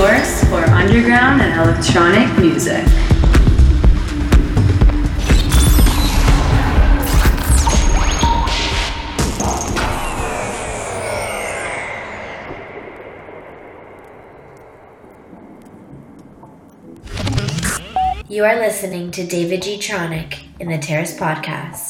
Source for underground and electronic music. You are listening to David Gtronic in the Terrace Podcast.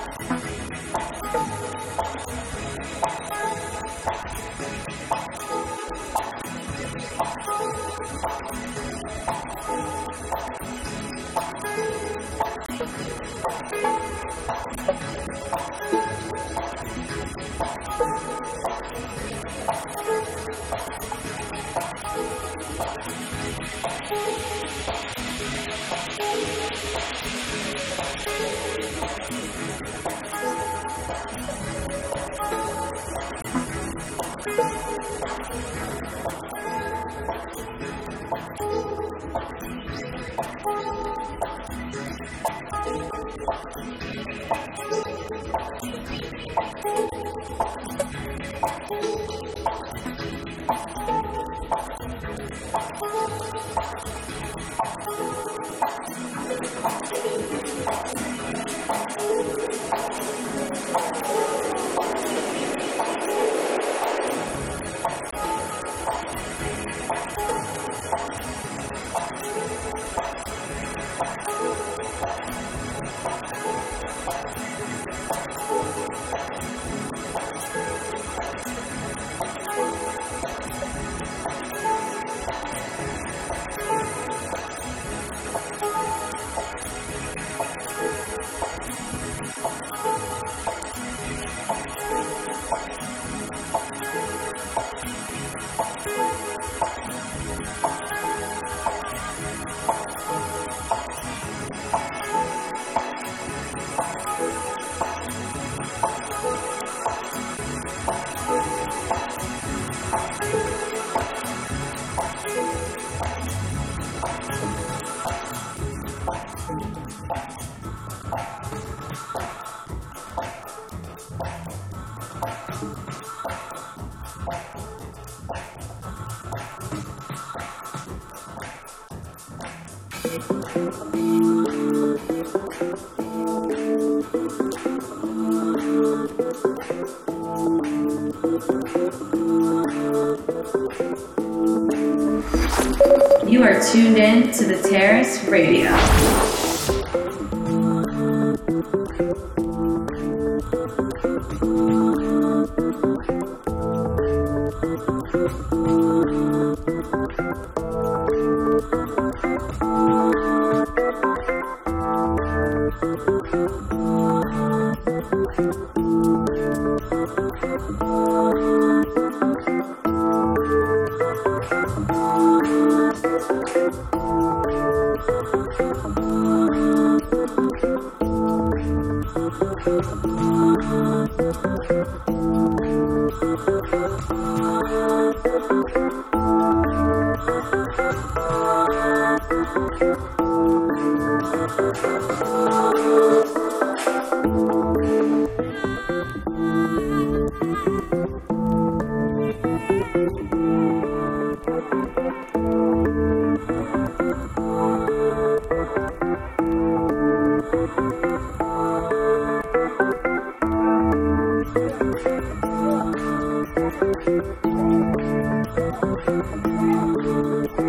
to the Terrace Radio.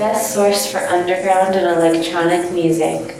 best source for underground and electronic music.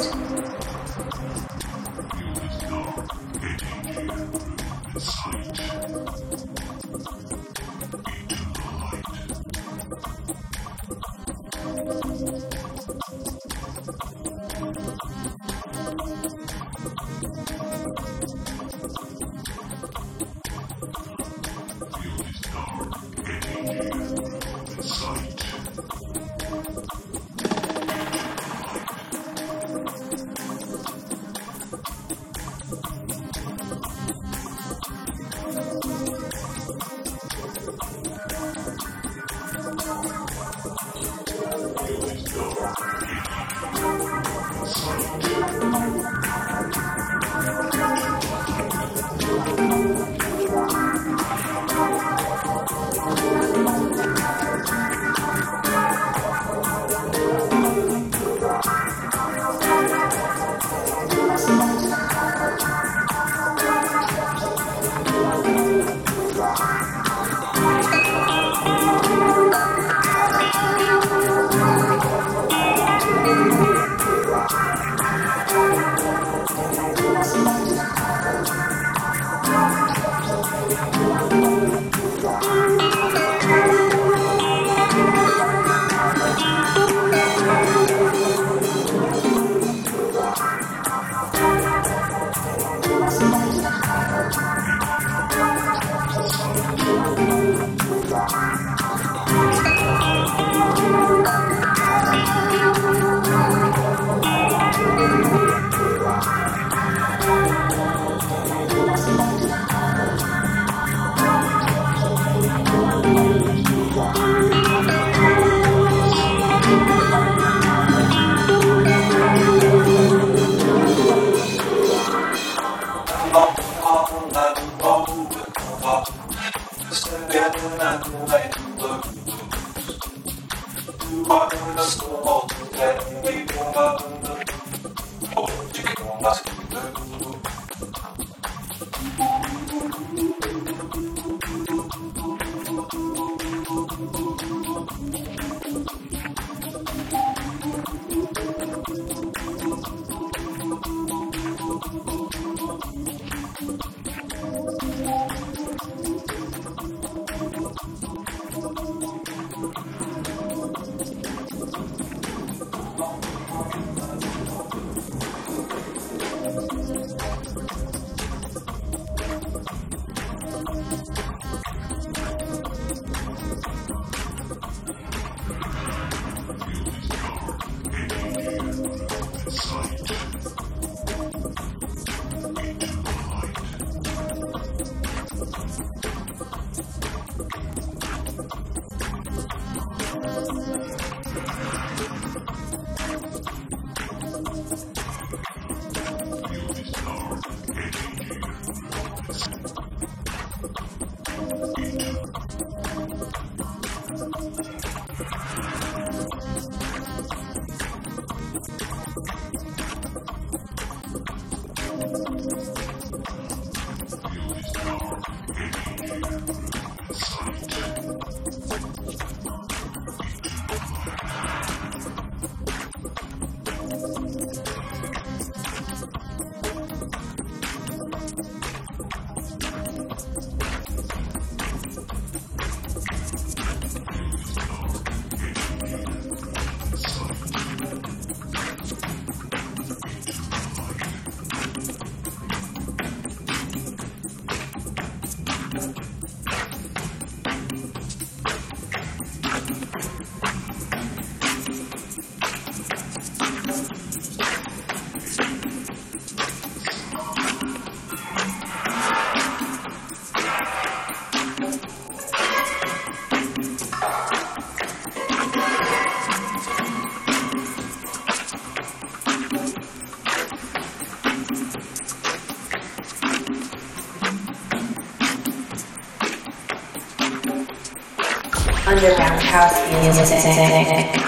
House Music.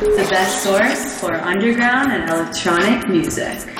The best source for underground and electronic music.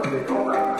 ので、どうか。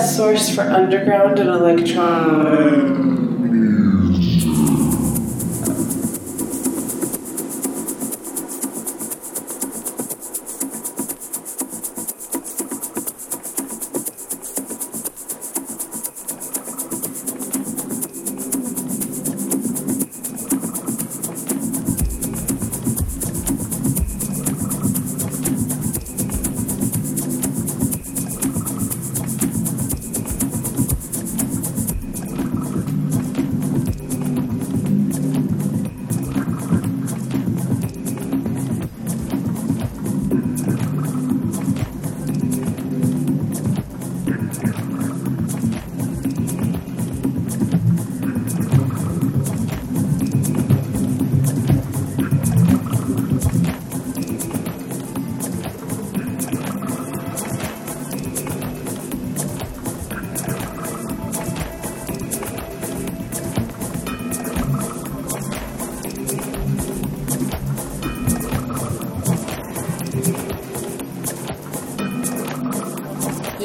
Source for underground and electronic.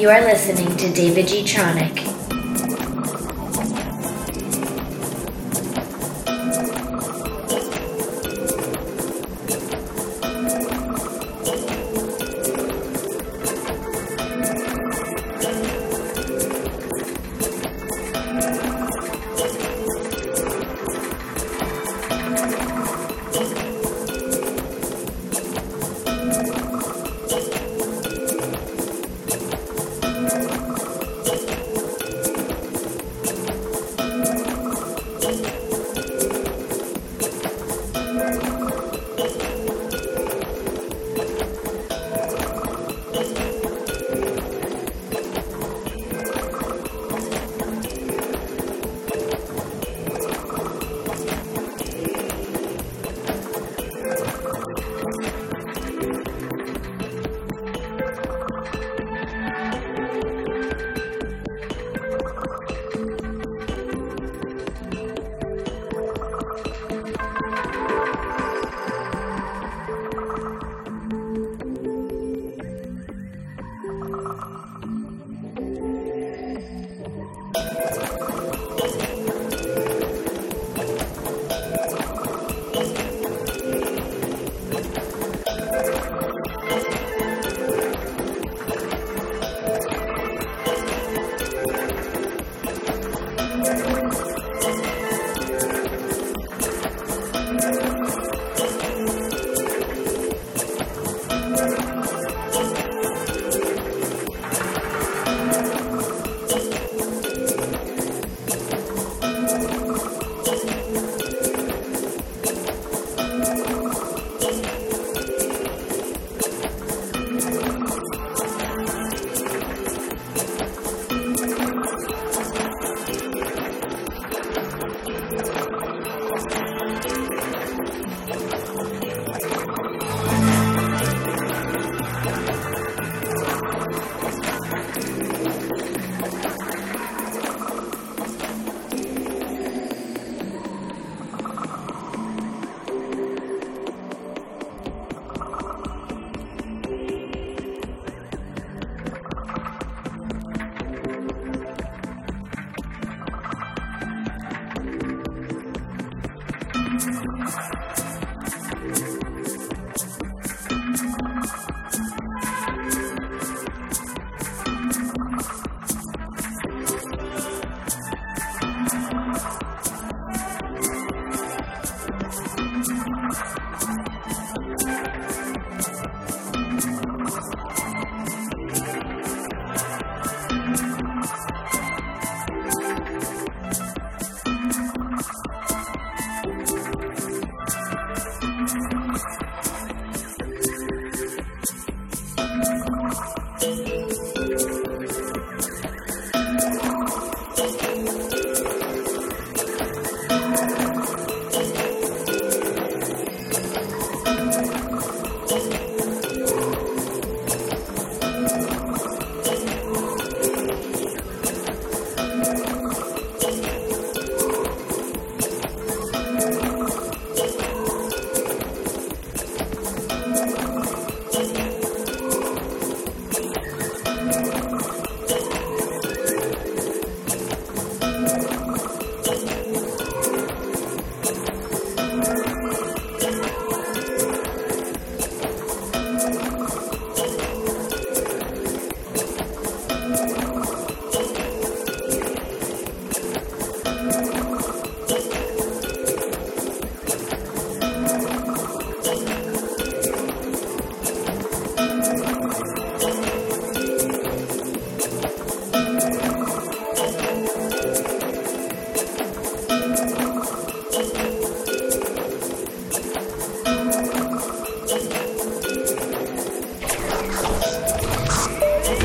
You are listening to David Gtronic.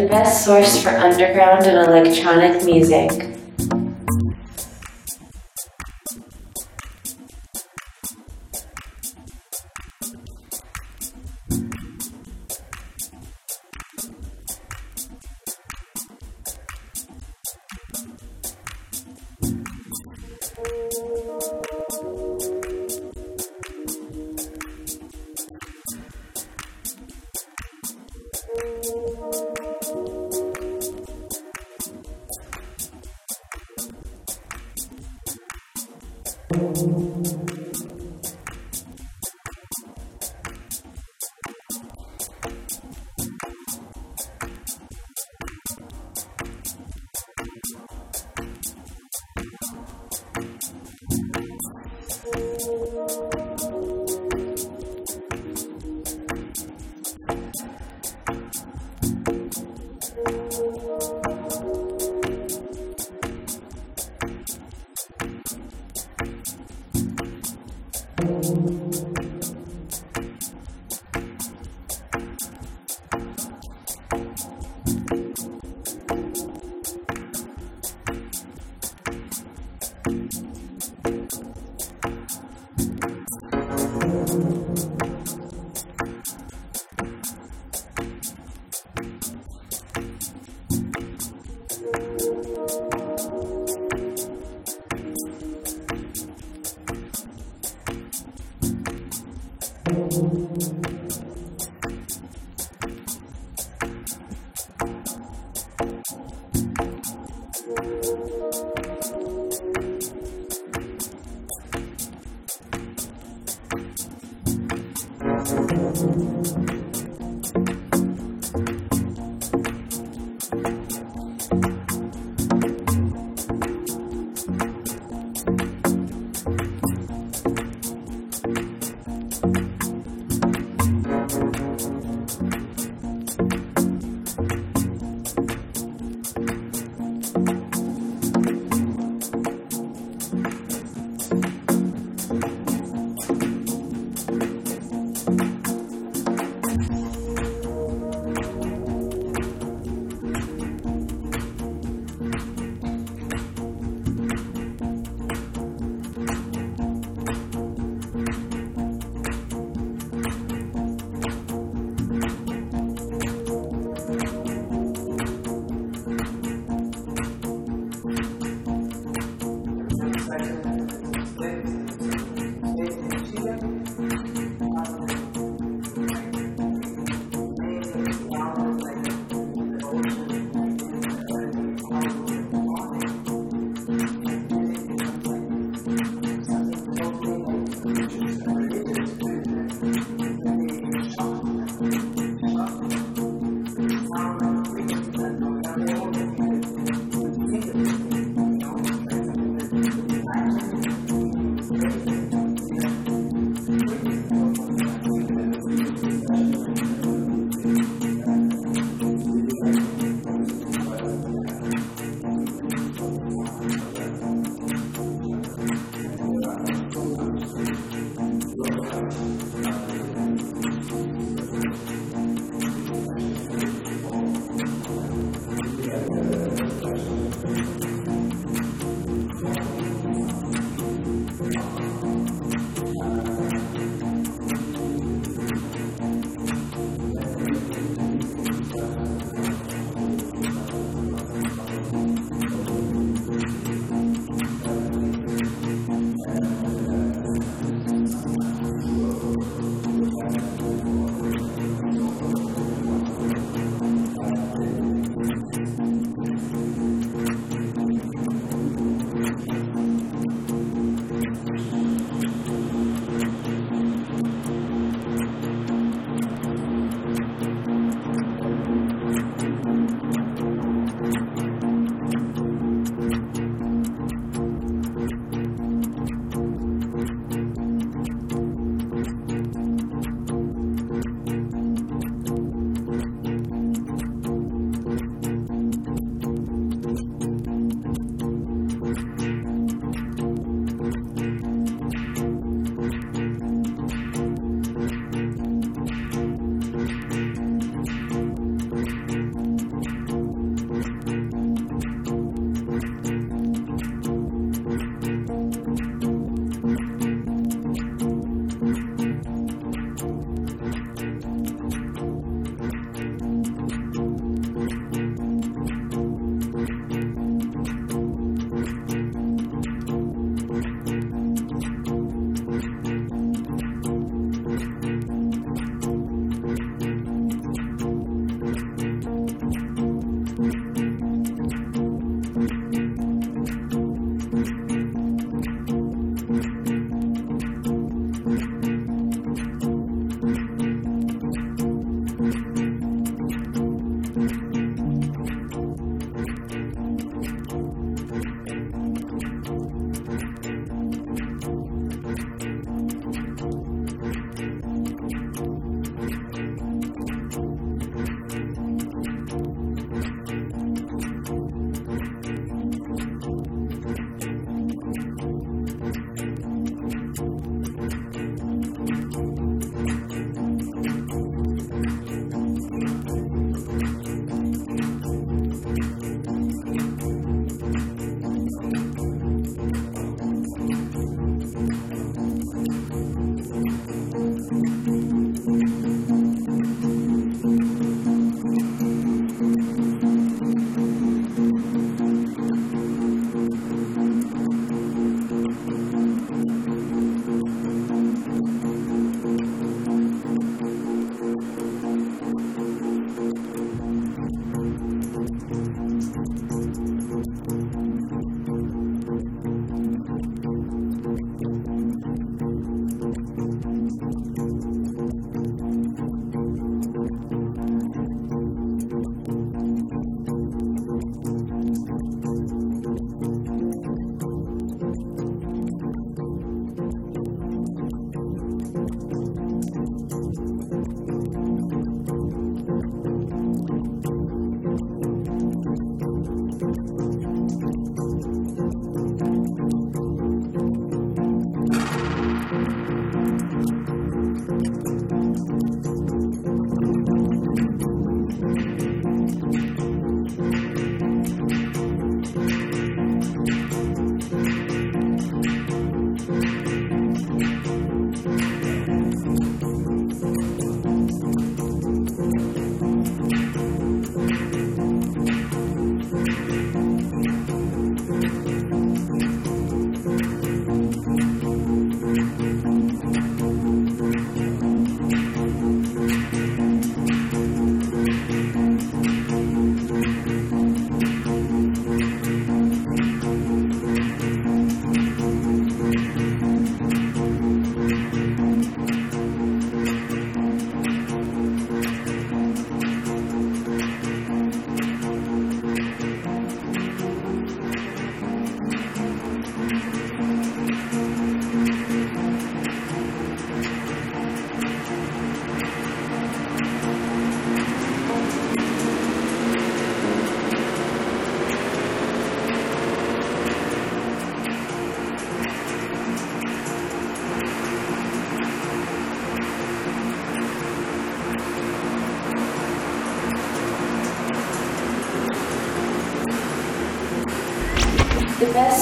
The best source for underground and electronic music.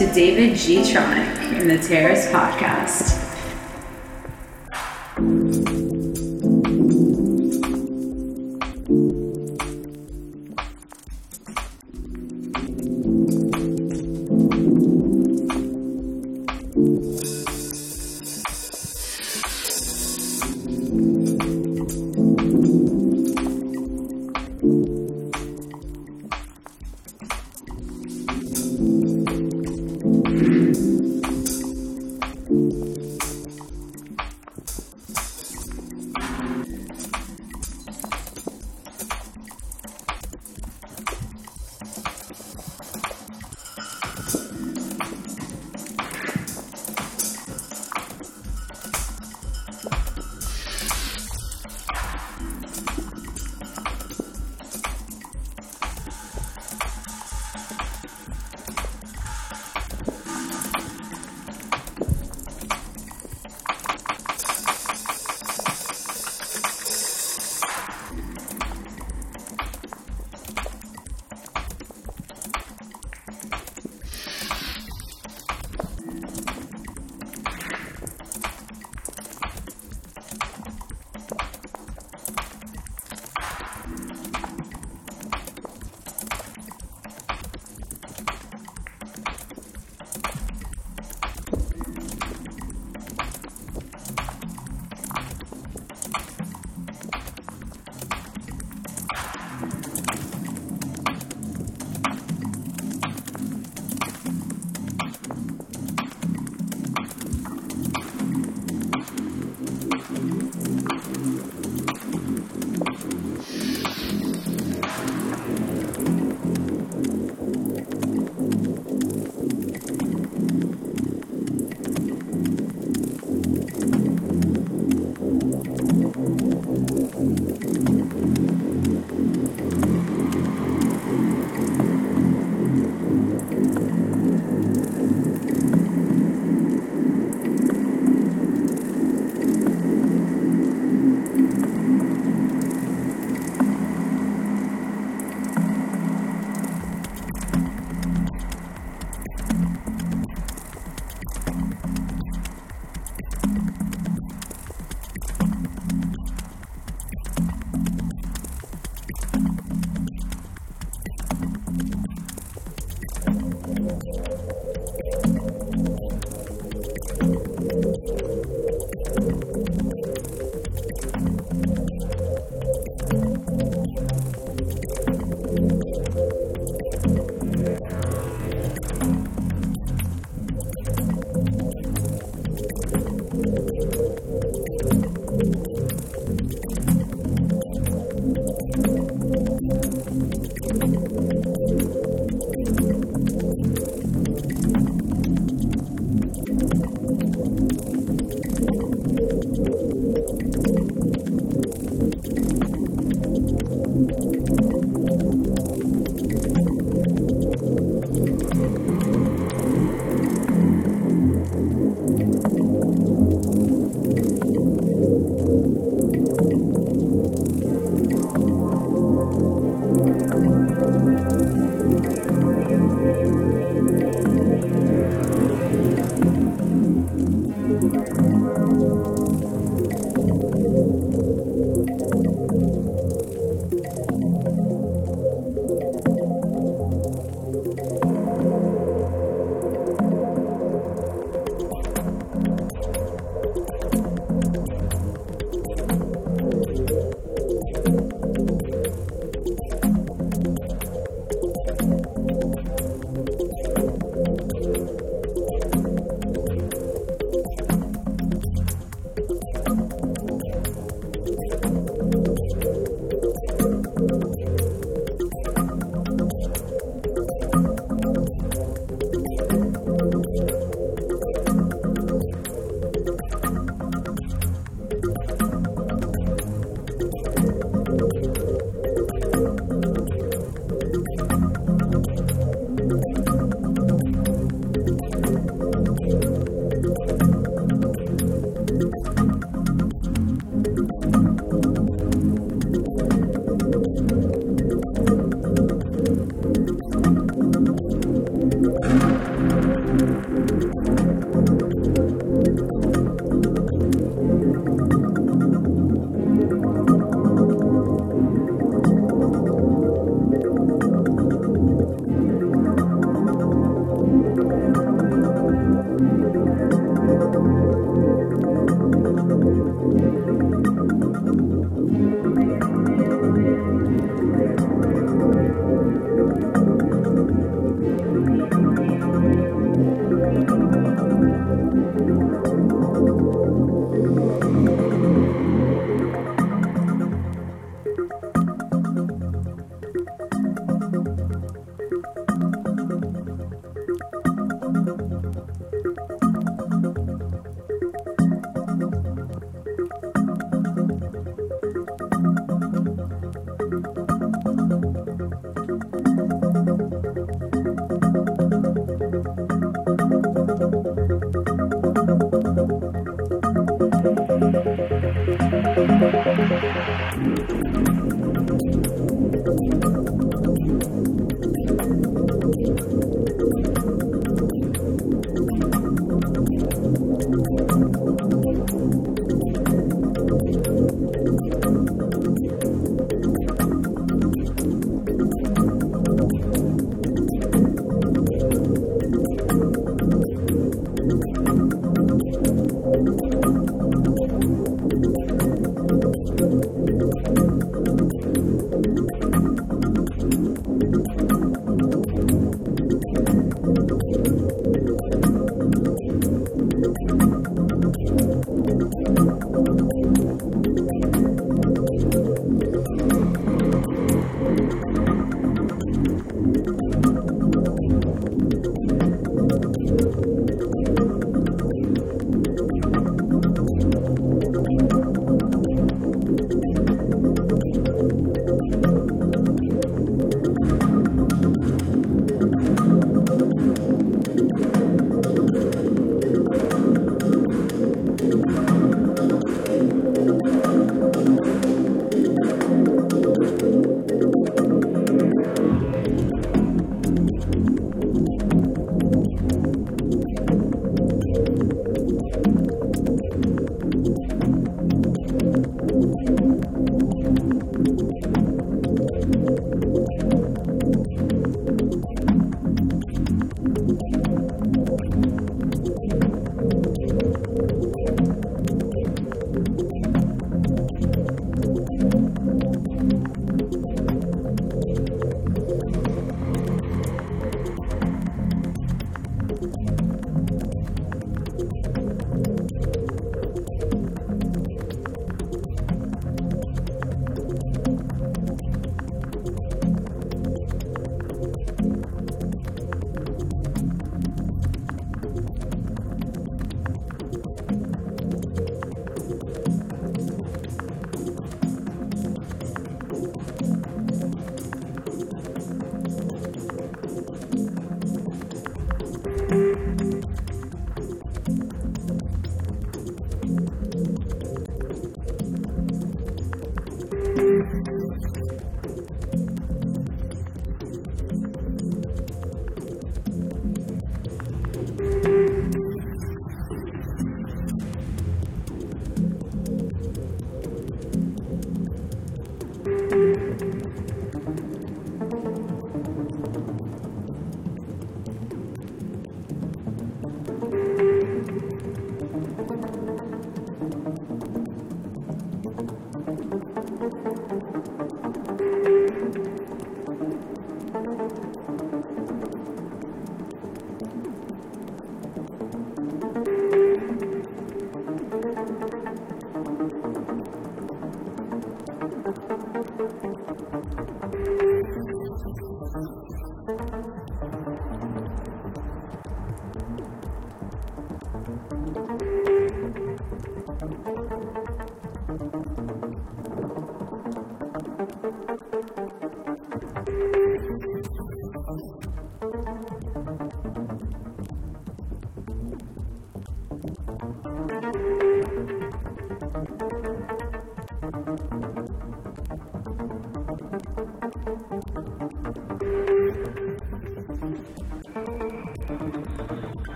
To David Gtronic in the Terrace Podcast.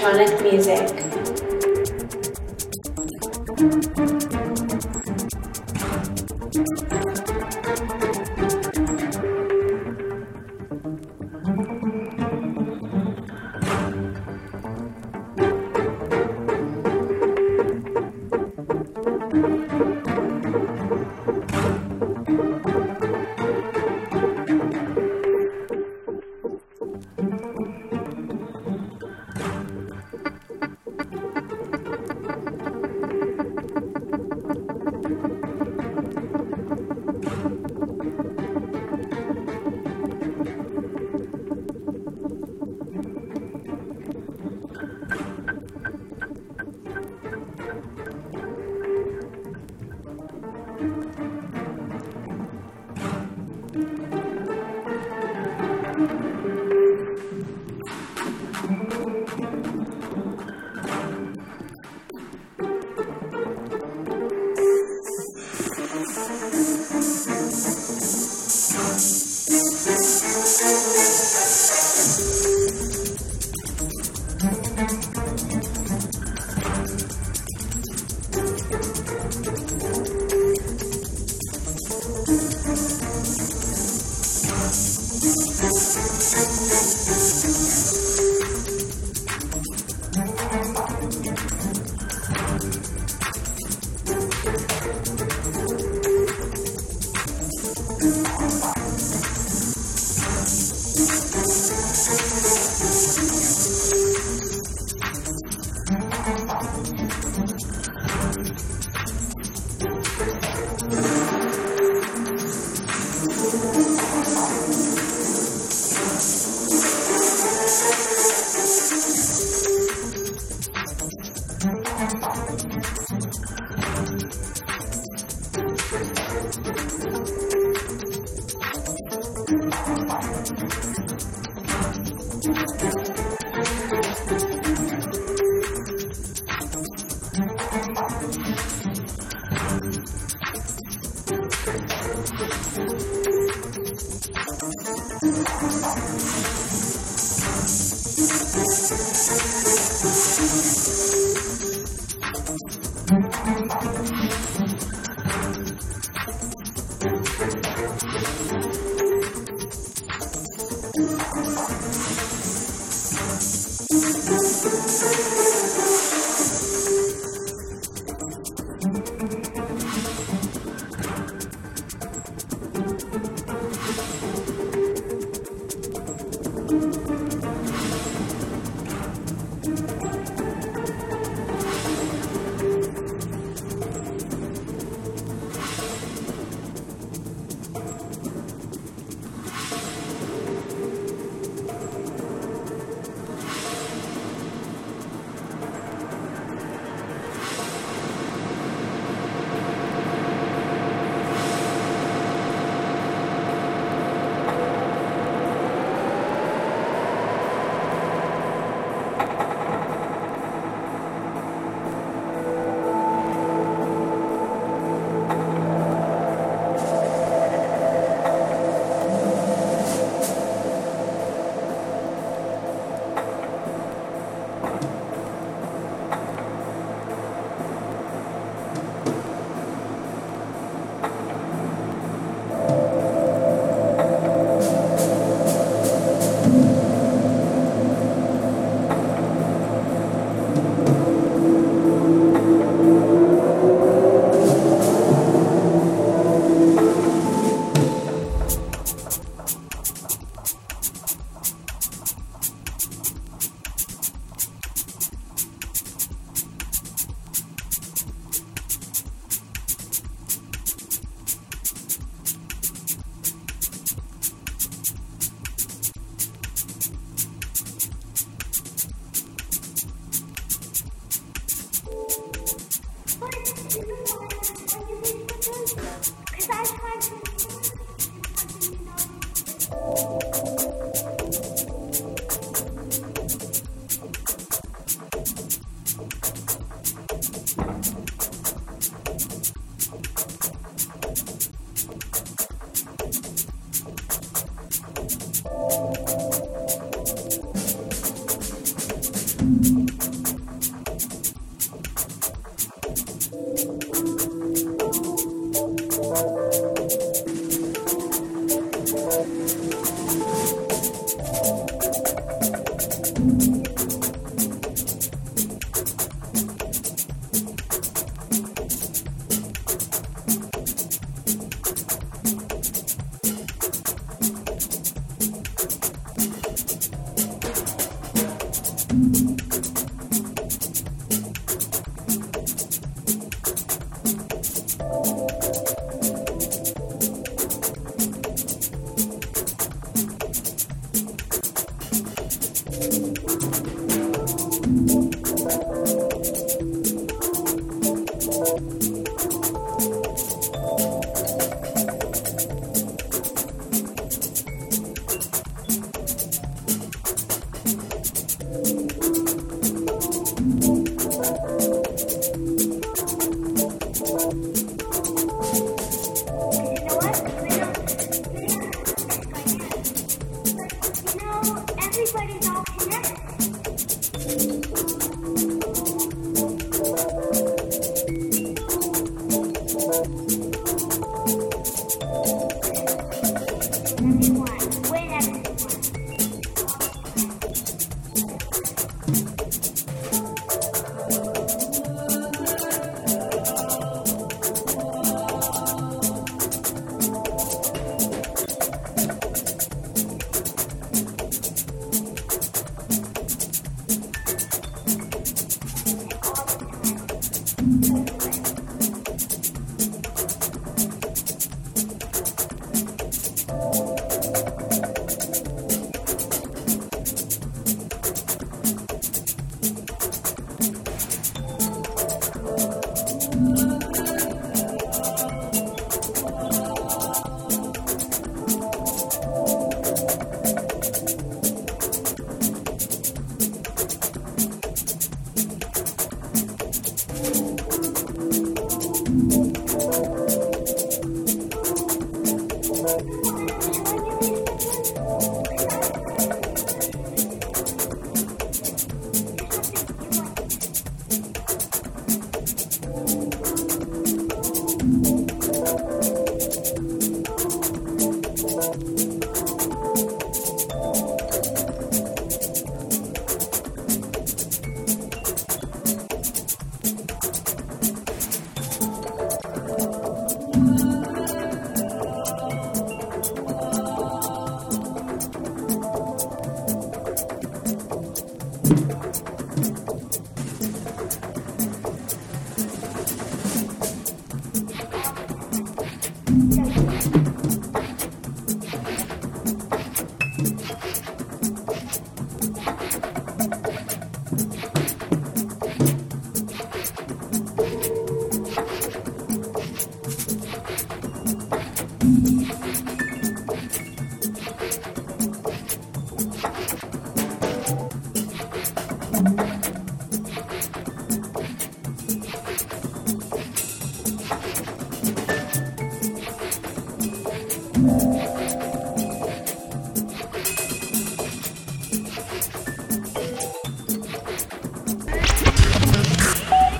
Electronic music.